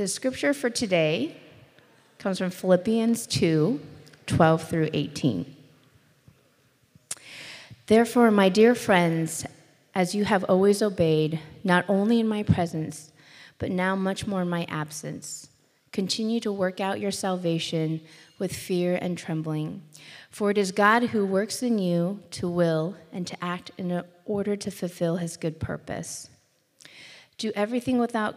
The scripture for today comes from Philippians 2 12 through 18. Therefore, my dear friends, as you have always obeyed, not only in my presence, but now much more in my absence, continue to work out your salvation with fear and trembling. For it is God who works in you to will and to act in order to fulfill his good purpose. Do everything without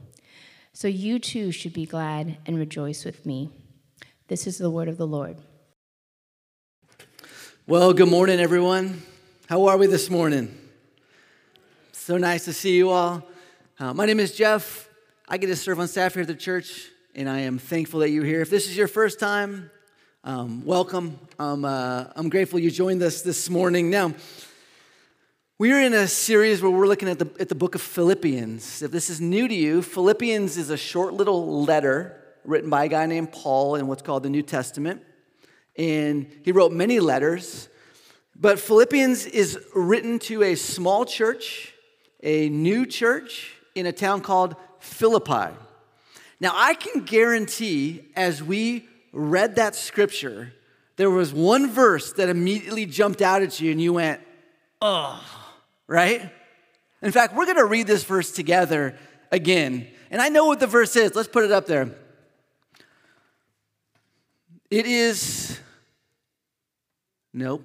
So you too should be glad and rejoice with me. This is the word of the Lord. Well, good morning, everyone. How are we this morning? So nice to see you all. Uh, my name is Jeff. I get to serve on staff here at the church, and I am thankful that you're here. If this is your first time, um, welcome. Um, uh, I'm grateful you joined us this morning. Now, we are in a series where we're looking at the, at the book of Philippians. If this is new to you, Philippians is a short little letter written by a guy named Paul in what's called the New Testament. And he wrote many letters, but Philippians is written to a small church, a new church in a town called Philippi. Now, I can guarantee as we read that scripture, there was one verse that immediately jumped out at you and you went, oh right? In fact, we're going to read this verse together again. And I know what the verse is. Let's put it up there. It is Nope.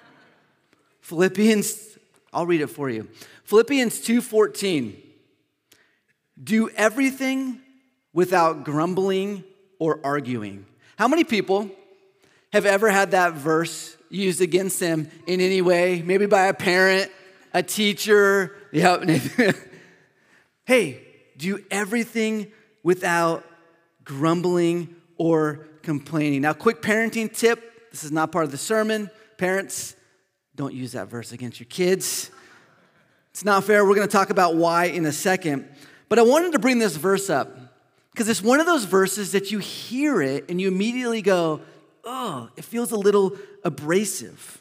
Philippians I'll read it for you. Philippians 2:14. Do everything without grumbling or arguing. How many people have ever had that verse used against them in any way, maybe by a parent, a teacher. Yep. hey, do everything without grumbling or complaining. Now, quick parenting tip this is not part of the sermon. Parents, don't use that verse against your kids. It's not fair. We're going to talk about why in a second. But I wanted to bring this verse up because it's one of those verses that you hear it and you immediately go, oh, it feels a little abrasive.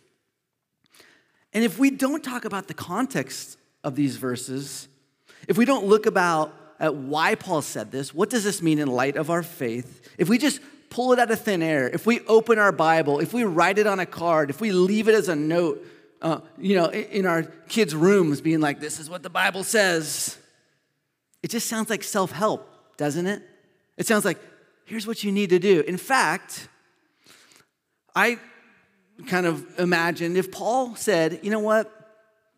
And if we don't talk about the context of these verses, if we don't look about at why Paul said this, what does this mean in light of our faith? If we just pull it out of thin air, if we open our Bible, if we write it on a card, if we leave it as a note, uh, you know, in our kids' rooms, being like, "This is what the Bible says," it just sounds like self-help, doesn't it? It sounds like, "Here's what you need to do." In fact, I kind of imagined if Paul said, you know what,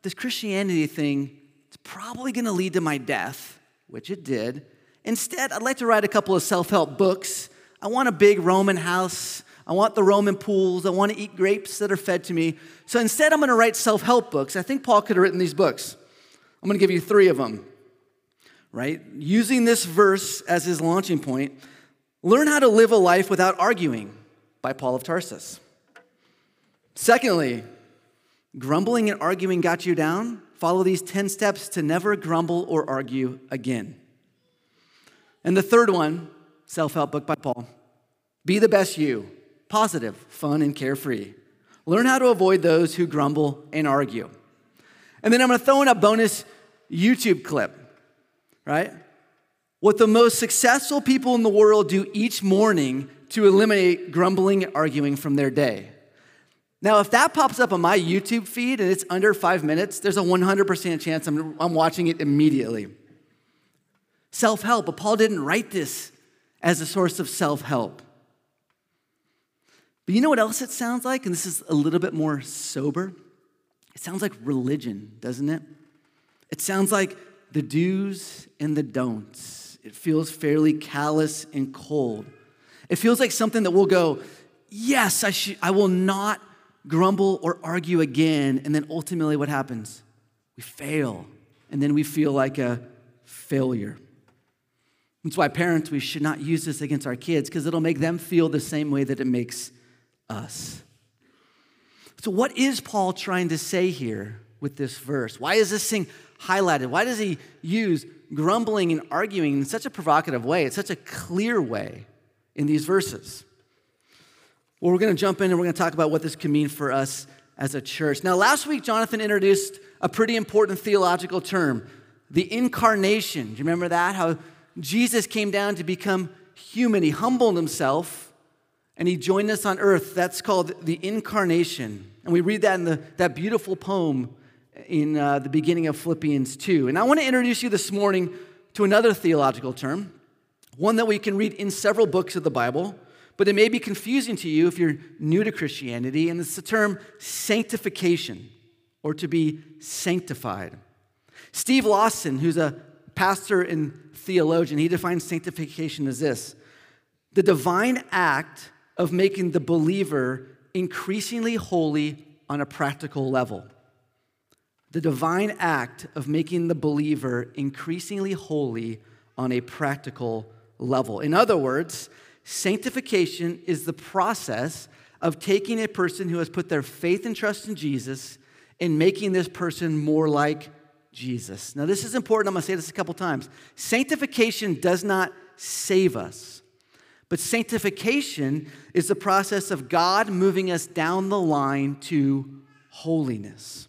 this Christianity thing, it's probably going to lead to my death, which it did. Instead, I'd like to write a couple of self help books. I want a big Roman house. I want the Roman pools. I want to eat grapes that are fed to me. So instead, I'm going to write self help books. I think Paul could have written these books. I'm going to give you three of them, right? Using this verse as his launching point, learn how to live a life without arguing by Paul of Tarsus. Secondly, grumbling and arguing got you down? Follow these 10 steps to never grumble or argue again. And the third one, self help book by Paul be the best you, positive, fun, and carefree. Learn how to avoid those who grumble and argue. And then I'm gonna throw in a bonus YouTube clip, right? What the most successful people in the world do each morning to eliminate grumbling and arguing from their day. Now, if that pops up on my YouTube feed and it's under five minutes, there's a 100% chance I'm, I'm watching it immediately. Self help, but Paul didn't write this as a source of self help. But you know what else it sounds like? And this is a little bit more sober. It sounds like religion, doesn't it? It sounds like the do's and the don'ts. It feels fairly callous and cold. It feels like something that we'll go, yes, I, should, I will not grumble or argue again. And then ultimately, what happens? We fail. And then we feel like a failure. That's why parents, we should not use this against our kids because it'll make them feel the same way that it makes us. So, what is Paul trying to say here with this verse? Why is this thing highlighted? Why does he use grumbling and arguing in such a provocative way? It's such a clear way in these verses. Well, we're going to jump in and we're going to talk about what this can mean for us as a church. Now, last week, Jonathan introduced a pretty important theological term the incarnation. Do you remember that? How Jesus came down to become human. He humbled himself and he joined us on earth. That's called the incarnation. And we read that in the, that beautiful poem in uh, the beginning of Philippians 2. And I want to introduce you this morning to another theological term, one that we can read in several books of the Bible, but it may be confusing to you if you're new to Christianity. And it's the term sanctification, or to be sanctified. Steve Lawson, who's a pastor and theologian, he defines sanctification as this the divine act of making the believer increasingly holy on a practical level. The divine act of making the believer increasingly holy on a practical level. In other words, sanctification is the process of taking a person who has put their faith and trust in Jesus and making this person more like Jesus. Now, this is important. I'm going to say this a couple times. Sanctification does not save us, but sanctification is the process of God moving us down the line to holiness.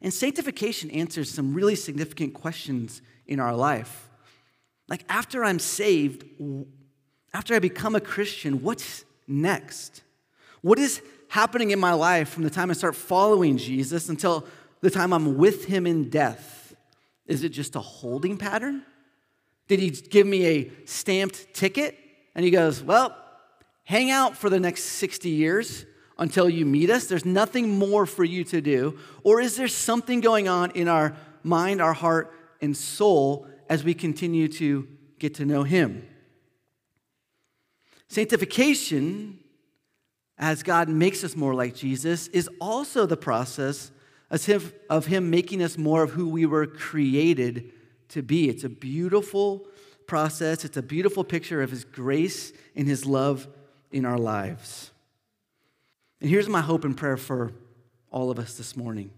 And sanctification answers some really significant questions in our life. Like, after I'm saved, after I become a Christian, what's next? What is happening in my life from the time I start following Jesus until the time I'm with him in death, is it just a holding pattern? Did he give me a stamped ticket? And he goes, Well, hang out for the next 60 years until you meet us. There's nothing more for you to do. Or is there something going on in our mind, our heart, and soul as we continue to get to know him? Sanctification, as God makes us more like Jesus, is also the process of Him making us more of who we were created to be. It's a beautiful process, it's a beautiful picture of His grace and His love in our lives. And here's my hope and prayer for all of us this morning.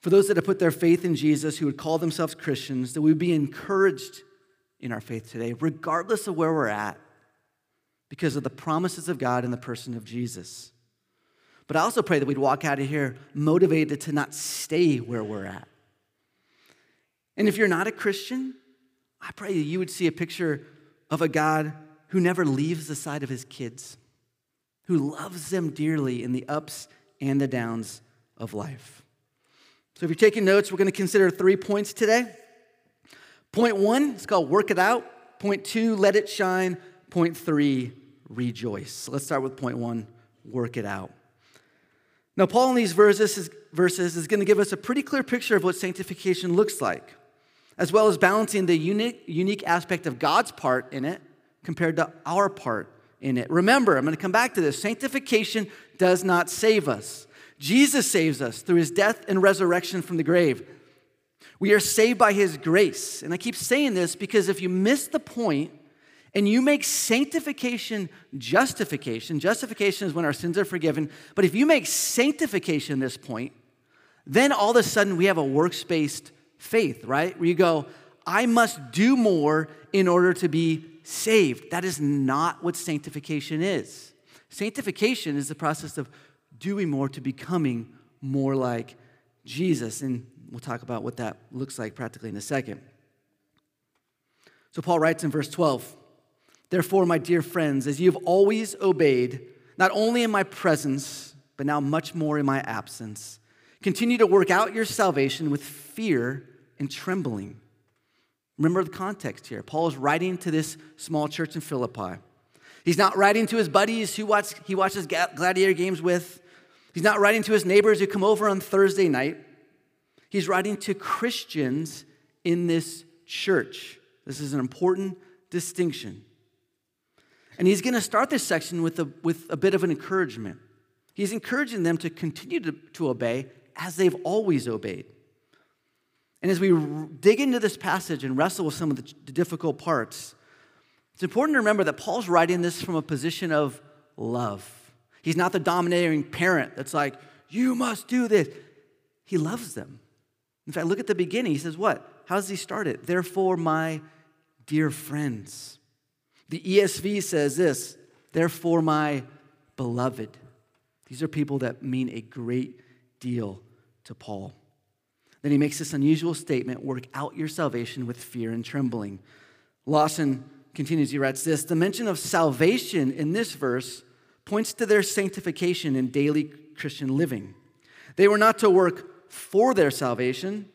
For those that have put their faith in Jesus, who would call themselves Christians, that we be encouraged in our faith today, regardless of where we're at, because of the promises of God in the person of Jesus. But I also pray that we'd walk out of here motivated to not stay where we're at. And if you're not a Christian, I pray that you would see a picture of a God who never leaves the side of his kids, who loves them dearly in the ups and the downs of life. So if you're taking notes, we're going to consider three points today. Point one it's called work it out. Point two, let it shine. Point three, rejoice. Let's start with point one work it out. Now, Paul in these verses is, verses is going to give us a pretty clear picture of what sanctification looks like, as well as balancing the unique, unique aspect of God's part in it compared to our part in it. Remember, I'm going to come back to this sanctification does not save us. Jesus saves us through his death and resurrection from the grave. We are saved by his grace. And I keep saying this because if you miss the point, and you make sanctification justification, justification is when our sins are forgiven, but if you make sanctification this point, then all of a sudden we have a works based faith, right? Where you go, I must do more in order to be saved. That is not what sanctification is. Sanctification is the process of doing more to becoming more like Jesus. And we'll talk about what that looks like practically in a second. So Paul writes in verse 12 Therefore, my dear friends, as you have always obeyed, not only in my presence, but now much more in my absence, continue to work out your salvation with fear and trembling. Remember the context here. Paul is writing to this small church in Philippi. He's not writing to his buddies who watch, he watches gladiator games with. He's not writing to his neighbors who come over on Thursday night. He's writing to Christians in this church. This is an important distinction. And he's going to start this section with a, with a bit of an encouragement. He's encouraging them to continue to, to obey as they've always obeyed. And as we dig into this passage and wrestle with some of the difficult parts, it's important to remember that Paul's writing this from a position of love. He's not the dominating parent that's like, you must do this. He loves them. In fact, look at the beginning. He says, What? How does he start it? Therefore, my dear friends. The ESV says this, therefore, my beloved. These are people that mean a great deal to Paul. Then he makes this unusual statement work out your salvation with fear and trembling. Lawson continues, he writes this The mention of salvation in this verse points to their sanctification in daily Christian living. They were not to work for their salvation,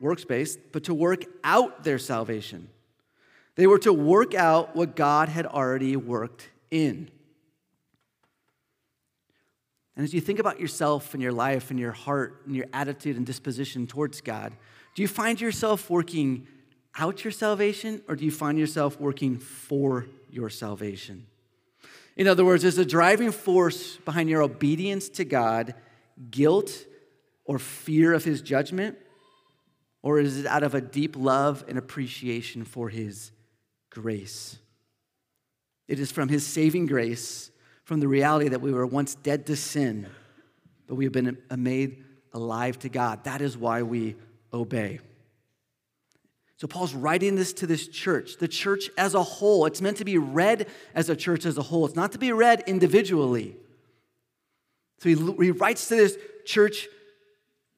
works based, but to work out their salvation. They were to work out what God had already worked in. And as you think about yourself and your life and your heart and your attitude and disposition towards God, do you find yourself working out your salvation or do you find yourself working for your salvation? In other words, is the driving force behind your obedience to God guilt or fear of his judgment? Or is it out of a deep love and appreciation for his grace? It is from his saving grace from the reality that we were once dead to sin, but we have been made alive to God. That is why we obey. So, Paul's writing this to this church, the church as a whole. It's meant to be read as a church as a whole, it's not to be read individually. So, he, he writes to this church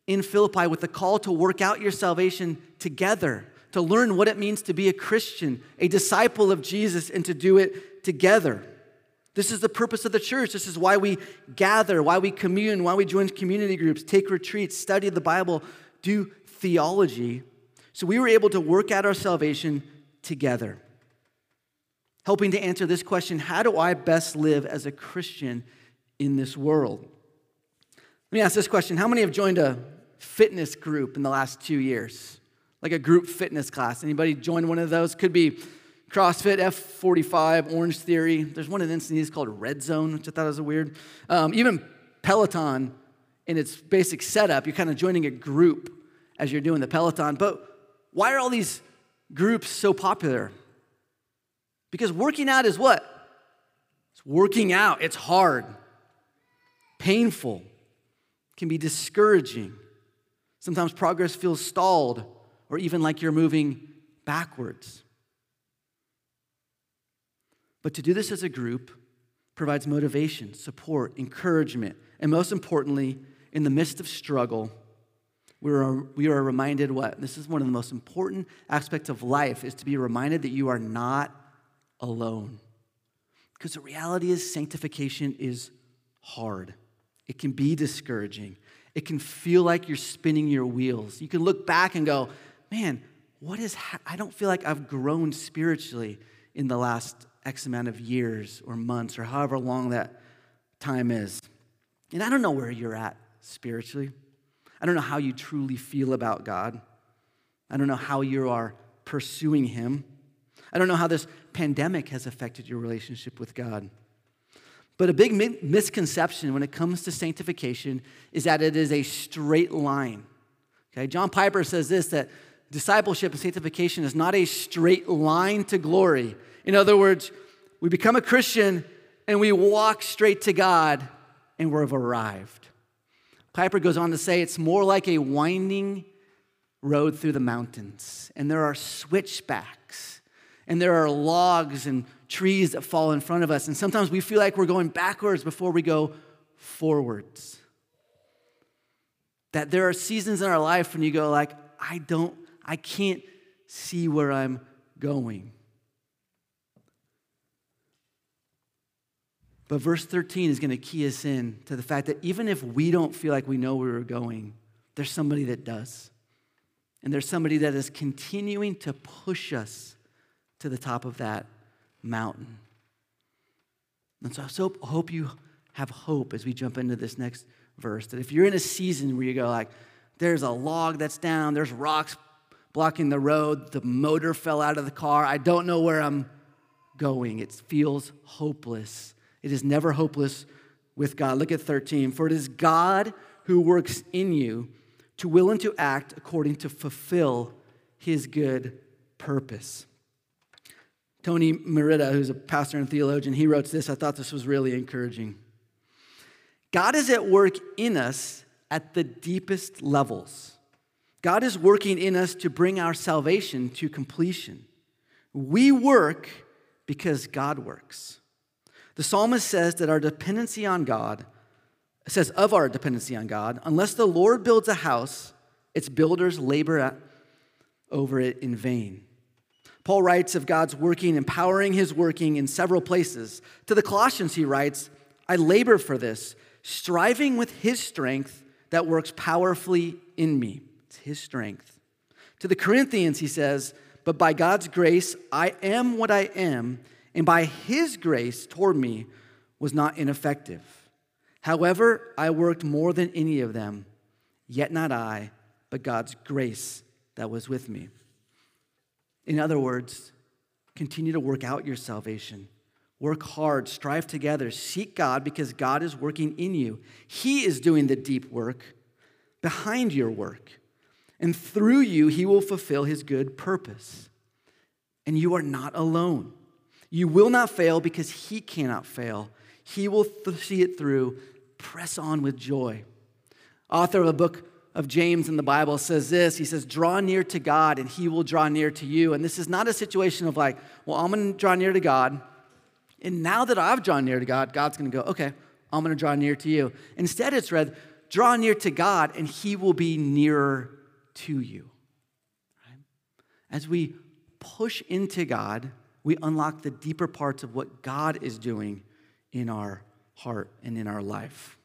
in Philippi with the call to work out your salvation together, to learn what it means to be a Christian, a disciple of Jesus, and to do it together. This is the purpose of the church. This is why we gather, why we commune, why we join community groups, take retreats, study the Bible, do theology. So we were able to work out our salvation together. Helping to answer this question how do I best live as a Christian in this world? Let me ask this question How many have joined a fitness group in the last two years? Like a group fitness class? Anybody join one of those? Could be CrossFit, F45, Orangetheory. There's one in NCT called Red Zone, which I thought was a weird. Um, even Peloton, in its basic setup, you're kind of joining a group as you're doing the Peloton. But why are all these groups so popular? Because working out is what? It's working out. It's hard, painful, can be discouraging. Sometimes progress feels stalled or even like you're moving backwards. But to do this as a group provides motivation, support, encouragement, and most importantly, in the midst of struggle, we are, we are reminded what? This is one of the most important aspects of life is to be reminded that you are not alone. Because the reality is sanctification is hard. It can be discouraging. It can feel like you're spinning your wheels. You can look back and go, man, what is, ha- I don't feel like I've grown spiritually in the last X amount of years or months or however long that time is. And I don't know where you're at spiritually. I don't know how you truly feel about God. I don't know how you are pursuing Him. I don't know how this pandemic has affected your relationship with God. But a big misconception when it comes to sanctification is that it is a straight line. Okay, John Piper says this that discipleship and sanctification is not a straight line to glory. In other words, we become a Christian and we walk straight to God and we've arrived. Piper goes on to say it's more like a winding road through the mountains, and there are switchbacks, and there are logs and trees that fall in front of us, and sometimes we feel like we're going backwards before we go forwards. That there are seasons in our life when you go like, I don't, I can't see where I'm going. But verse 13 is going to key us in to the fact that even if we don't feel like we know where we're going, there's somebody that does. And there's somebody that is continuing to push us to the top of that mountain. And so I so hope you have hope as we jump into this next verse that if you're in a season where you go like, there's a log that's down, there's rocks blocking the road, the motor fell out of the car, I don't know where I'm going. It feels hopeless. It is never hopeless with God. Look at 13. For it is God who works in you to will and to act according to fulfill his good purpose. Tony Merida, who's a pastor and theologian, he wrote this. I thought this was really encouraging. God is at work in us at the deepest levels. God is working in us to bring our salvation to completion. We work because God works. The psalmist says that our dependency on God, says of our dependency on God, unless the Lord builds a house, its builders labor over it in vain. Paul writes of God's working, empowering his working in several places. To the Colossians, he writes, I labor for this, striving with his strength that works powerfully in me. It's his strength. To the Corinthians, he says, But by God's grace, I am what I am, and by his grace toward me was not ineffective. However, I worked more than any of them, yet not I, but God's grace that was with me. In other words, continue to work out your salvation. Work hard, strive together, seek God because God is working in you. He is doing the deep work behind your work. And through you, He will fulfill His good purpose. And you are not alone. You will not fail because He cannot fail. He will th- see it through. Press on with joy. Author of a book of James in the Bible says this He says, Draw near to God and he will draw near to you. And this is not a situation of like, well, I'm going to draw near to God. And now that I've drawn near to God, God's going to go, okay, I'm going to draw near to you. Instead, it's read, draw near to God and he will be nearer to you. As we push into God, we unlock the deeper parts of what God is doing in our heart and in our life.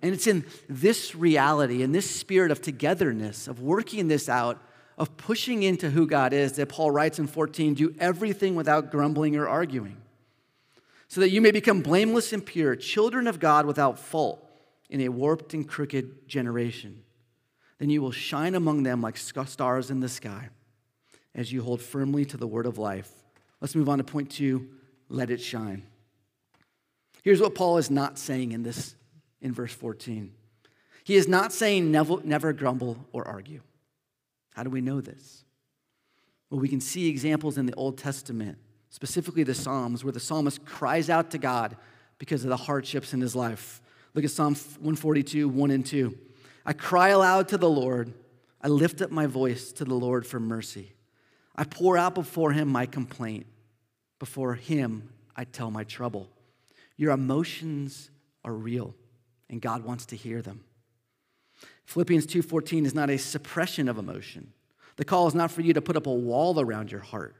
And it's in this reality, in this spirit of togetherness, of working this out, of pushing into who God is, that Paul writes in 14 do everything without grumbling or arguing, so that you may become blameless and pure, children of God without fault in a warped and crooked generation. Then you will shine among them like stars in the sky as you hold firmly to the word of life. Let's move on to point two let it shine. Here's what Paul is not saying in this in verse 14. He is not saying never, never grumble or argue. How do we know this? Well, we can see examples in the Old Testament, specifically the Psalms, where the psalmist cries out to God because of the hardships in his life. Look at Psalm 142, 1 and 2. I cry aloud to the Lord. I lift up my voice to the Lord for mercy. I pour out before him my complaint. Before him, I tell my trouble. Your emotions are real and God wants to hear them. Philippians 2:14 is not a suppression of emotion. The call is not for you to put up a wall around your heart.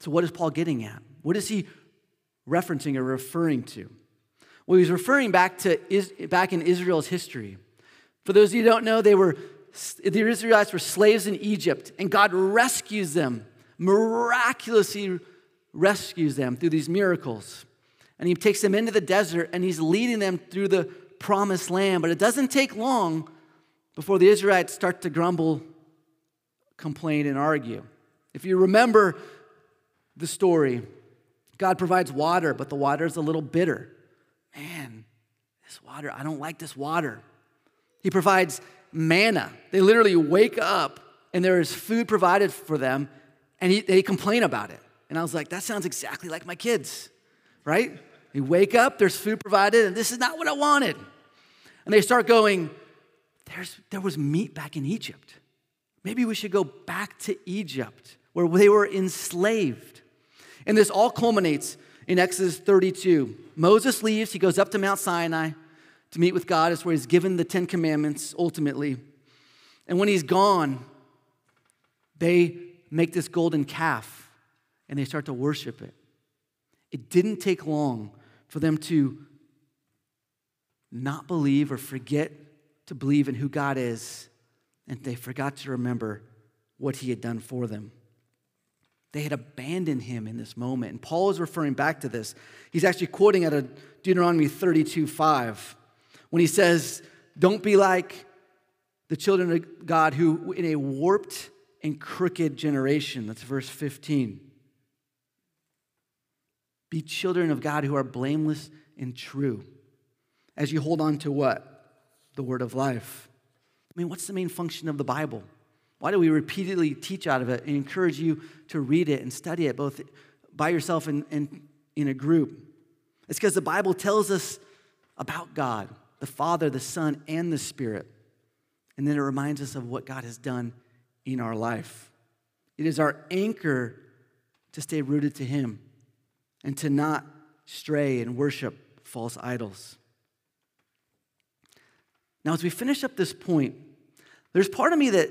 So what is Paul getting at? What is he referencing or referring to? Well, he's referring back to back in Israel's history. For those of you who don't know, they were the Israelites were slaves in Egypt, and God rescues them, miraculously rescues them through these miracles and he takes them into the desert and he's leading them through the promised land. But it doesn't take long before the Israelites start to grumble, complain, and argue. If you remember the story, God provides water, but the water is a little bitter. Man, this water, I don't like this water. He provides manna. They literally wake up and there is food provided for them and he, they complain about it. And I was like, that sounds exactly like my kids, right? They wake up, there's food provided, and this is not what I wanted. And they start going, there's, there was meat back in Egypt. Maybe we should go back to Egypt where they were enslaved. And this all culminates in Exodus 32. Moses leaves, he goes up to Mount Sinai to meet with God. It's where he's given the Ten Commandments ultimately. And when he's gone, they make this golden calf and they start to worship it. It didn't take long for them to not believe or forget to believe in who God is, and they forgot to remember what He had done for them. They had abandoned Him in this moment. And Paul is referring back to this. He's actually quoting out of Deuteronomy 32 5 when he says, Don't be like the children of God who, in a warped and crooked generation, that's verse 15 be children of God who are blameless and true. As you hold on to what? the word of life. I mean, what's the main function of the Bible? Why do we repeatedly teach out of it and encourage you to read it and study it both by yourself and, and in a group? It's because the Bible tells us about God, the Father, the Son, and the Spirit. And then it reminds us of what God has done in our life. It is our anchor to stay rooted to Him and to not stray and worship false idols. Now, as we finish up this point, there's part of me that,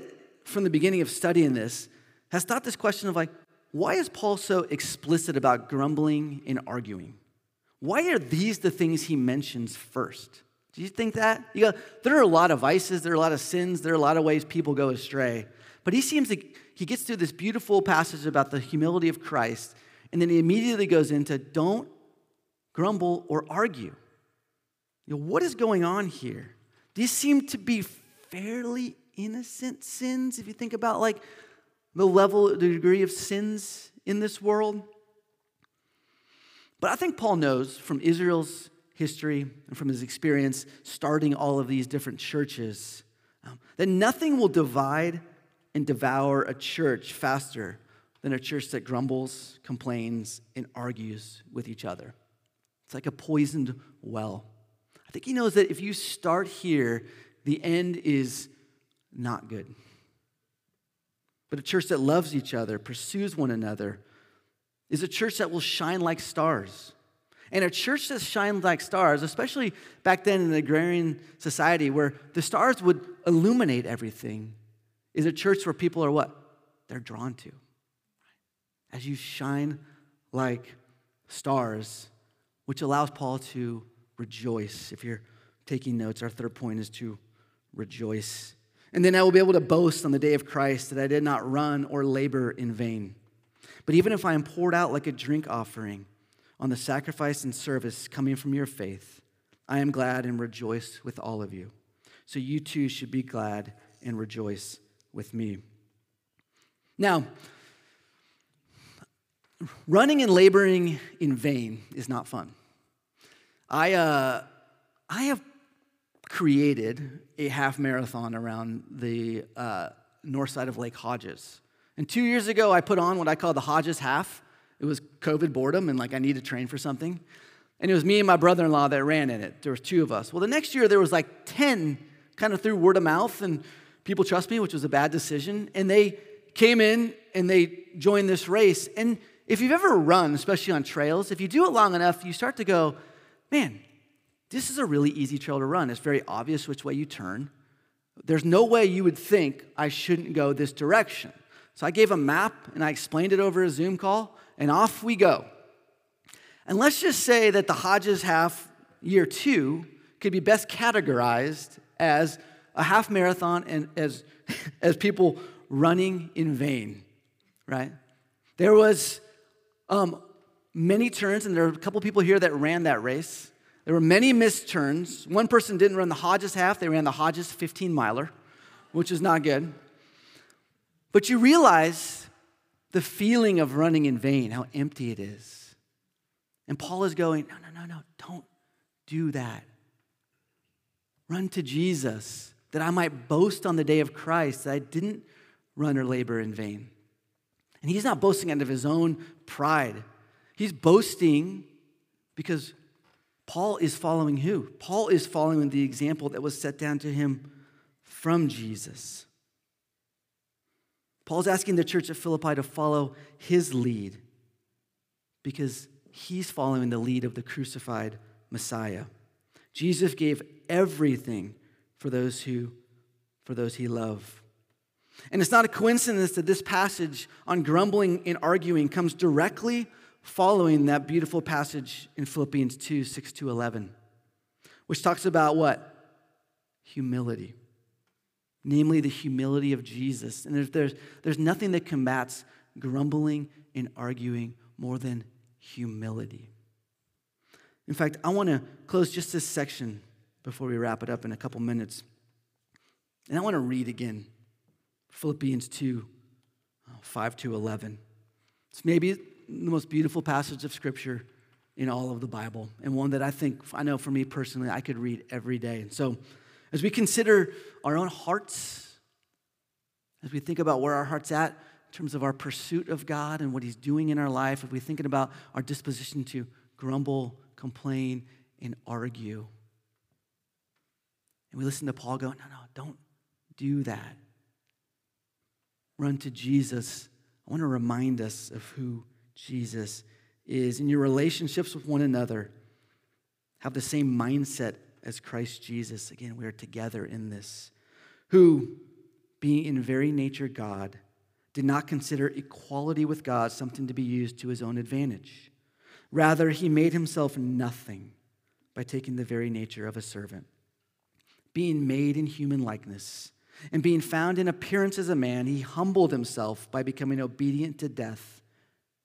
from the beginning of studying this, has thought this question of like, why is Paul so explicit about grumbling and arguing? Why are these the things he mentions first? Do you think that? You go, there are a lot of vices, there are a lot of sins, there are a lot of ways people go astray. But he seems to, he gets through this beautiful passage about the humility of Christ, and then he immediately goes into don't grumble or argue. You know, what is going on here? These seem to be fairly innocent sins if you think about like the level, the degree of sins in this world. But I think Paul knows from Israel's history and from his experience starting all of these different churches um, that nothing will divide and devour a church faster than a church that grumbles, complains, and argues with each other. It's like a poisoned well. I think he knows that if you start here, the end is not good. But a church that loves each other, pursues one another, is a church that will shine like stars. And a church that shines like stars, especially back then in the agrarian society where the stars would illuminate everything, is a church where people are what? They're drawn to. As you shine like stars, which allows Paul to rejoice. If you're taking notes, our third point is to rejoice. And then I will be able to boast on the day of Christ that I did not run or labor in vain. But even if I am poured out like a drink offering on the sacrifice and service coming from your faith, I am glad and rejoice with all of you. So you too should be glad and rejoice with me. Now, running and laboring in vain is not fun. I, uh, I have created a half marathon around the uh, north side of Lake Hodges. And two years ago, I put on what I call the Hodges Half. It was COVID boredom, and like I need to train for something. And it was me and my brother in law that ran in it. There was two of us. Well, the next year, there was like 10 kind of through word of mouth, and people trust me, which was a bad decision. And they came in and they joined this race. And if you've ever run, especially on trails, if you do it long enough, you start to go, man, this is a really easy trail to run. It's very obvious which way you turn. There's no way you would think I shouldn't go this direction. So I gave a map and I explained it over a Zoom call, and off we go. And let's just say that the Hodges half year two could be best categorized as a half marathon and as, as people running in vain, right? There was um, many turns, and there are a couple people here that ran that race. There were many missed turns. One person didn't run the Hodges half, they ran the Hodges 15 miler, which is not good. But you realize the feeling of running in vain, how empty it is. And Paul is going, no, no, no, no, don't do that. Run to Jesus that I might boast on the day of Christ that I didn't run or labor in vain. And he's not boasting out of his own pride. He's boasting because Paul is following who? Paul is following the example that was set down to him from Jesus. Paul's asking the church at Philippi to follow his lead because he's following the lead of the crucified Messiah. Jesus gave everything for those who for those he loved. And it's not a coincidence that this passage on grumbling and arguing comes directly following that beautiful passage in Philippians 2 6 to 11, which talks about what? Humility. Namely, the humility of Jesus. And there's, there's, there's nothing that combats grumbling and arguing more than humility. In fact, I want to close just this section before we wrap it up in a couple minutes. And I want to read again Philippians 2 uh, 5 to 11. It's maybe the most beautiful passage of scripture in all of the Bible, and one that I think, I know for me personally, I could read every day. And so As we consider our own hearts, as we think about where our heart's at in terms of our pursuit of God and what He's doing in our life, if we're thinking about our disposition to grumble, complain, and argue, and we listen to Paul go, no, no, don't do that. Run to Jesus. I want to remind us of who Jesus is. In your relationships with one another, have the same mindset as Christ Jesus. Again, we are together in this. Who, being in very nature God, did not consider equality with God something to be used to his own advantage. Rather, he made himself nothing by taking the very nature of a servant. Being made in human likeness, and being found in appearance as a man, he humbled himself by becoming obedient to death,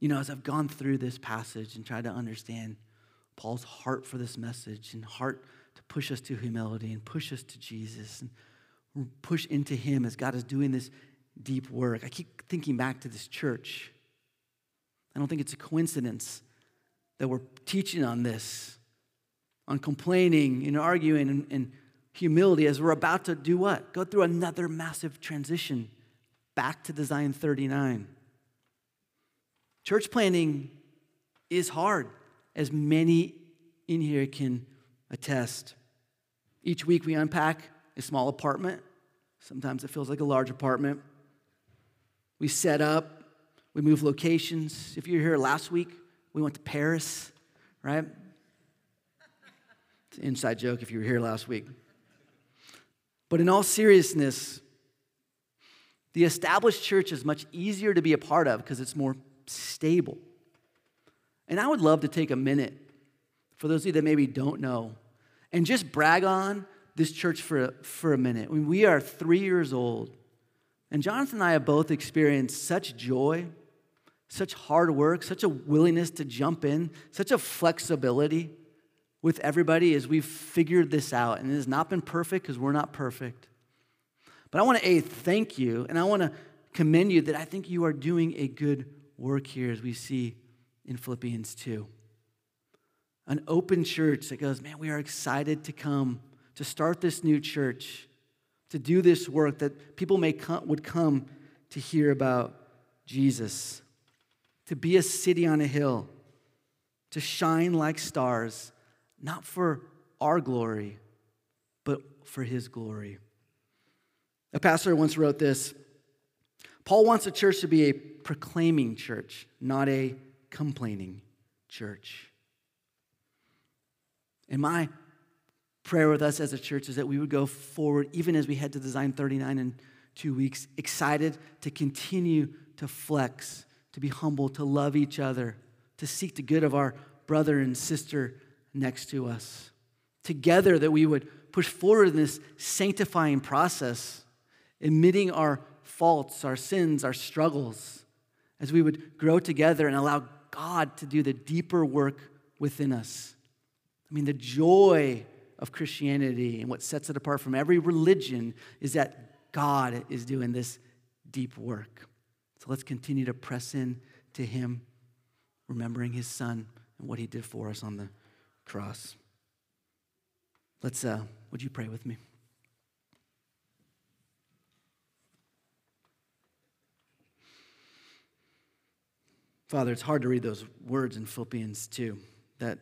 You know, as I've gone through this passage and tried to understand Paul's heart for this message and heart to push us to humility and push us to Jesus and push into Him as God is doing this deep work. I keep thinking back to this church. I don't think it's a coincidence that we're teaching on this, on complaining and arguing and, and humility as we're about to do what? Go through another massive transition back to Design 39. Church planning is hard as many in here can attest. Each week we unpack a small apartment. Sometimes it feels like a large apartment. We set up, we move locations. If you were here last week, we went to Paris, right? It's an inside joke if you were here last week. But in all seriousness, the established church is much easier to be a part of because it's more stable. And I would love to take a minute for those of you that maybe don't know and just brag on this church for, for a minute. We are three years old, and Jonathan and I have both experienced such joy, such hard work, such a willingness to jump in, such a flexibility with everybody as we've figured this out. And it has not been perfect because we're not perfect. But I want to, A, thank you, and I want to commend you that I think you are doing a good work here as we see in Philippians 2. An open church that goes, man, we are excited to come, to start this new church, to do this work that people may come, would come to hear about Jesus, to be a city on a hill, to shine like stars, not for our glory, but for his glory. A pastor once wrote this Paul wants the church to be a proclaiming church, not a complaining church. And my prayer with us as a church is that we would go forward, even as we head to Design 39 in two weeks, excited to continue to flex, to be humble, to love each other, to seek the good of our brother and sister next to us. Together, that we would push forward in this sanctifying process, admitting our faults, our sins, our struggles, as we would grow together and allow God to do the deeper work within us. I mean, the joy of Christianity and what sets it apart from every religion is that God is doing this deep work. So let's continue to press in to Him, remembering His Son and what He did for us on the cross. Let's, uh, would you pray with me? Father, it's hard to read those words in Philippians 2 that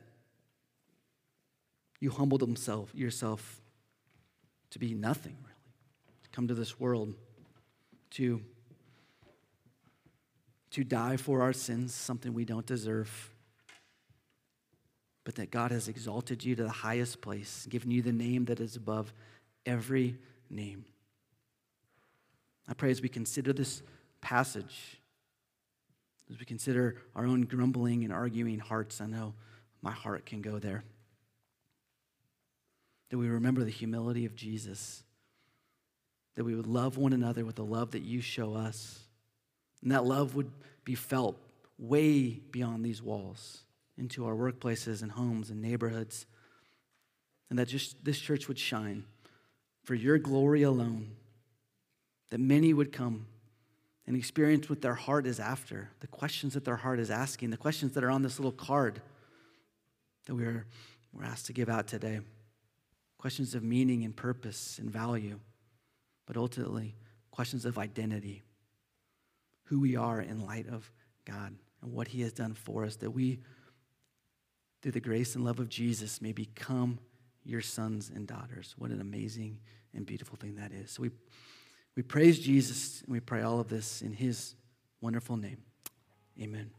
you humbled himself, yourself to be nothing, really, to come to this world, to, to die for our sins, something we don't deserve, but that God has exalted you to the highest place, given you the name that is above every name. I pray as we consider this passage, as we consider our own grumbling and arguing hearts, I know my heart can go there. That we remember the humility of Jesus. that we would love one another with the love that you show us. And that love would be felt way beyond these walls into our workplaces and homes and neighborhoods. And that just this church would shine for your glory alone. That many would come and experience what their heart is after, the questions that their heart is asking, the questions that are on this little card that we're, we're asked to give out today. Questions of meaning and purpose and value, but ultimately, questions of identity, who we are in light of God and what He has done for us, that we, through the grace and love of Jesus, may become your sons and daughters. What an amazing and beautiful thing that is. So we we praise Jesus and we pray all of this in his wonderful name. Amen.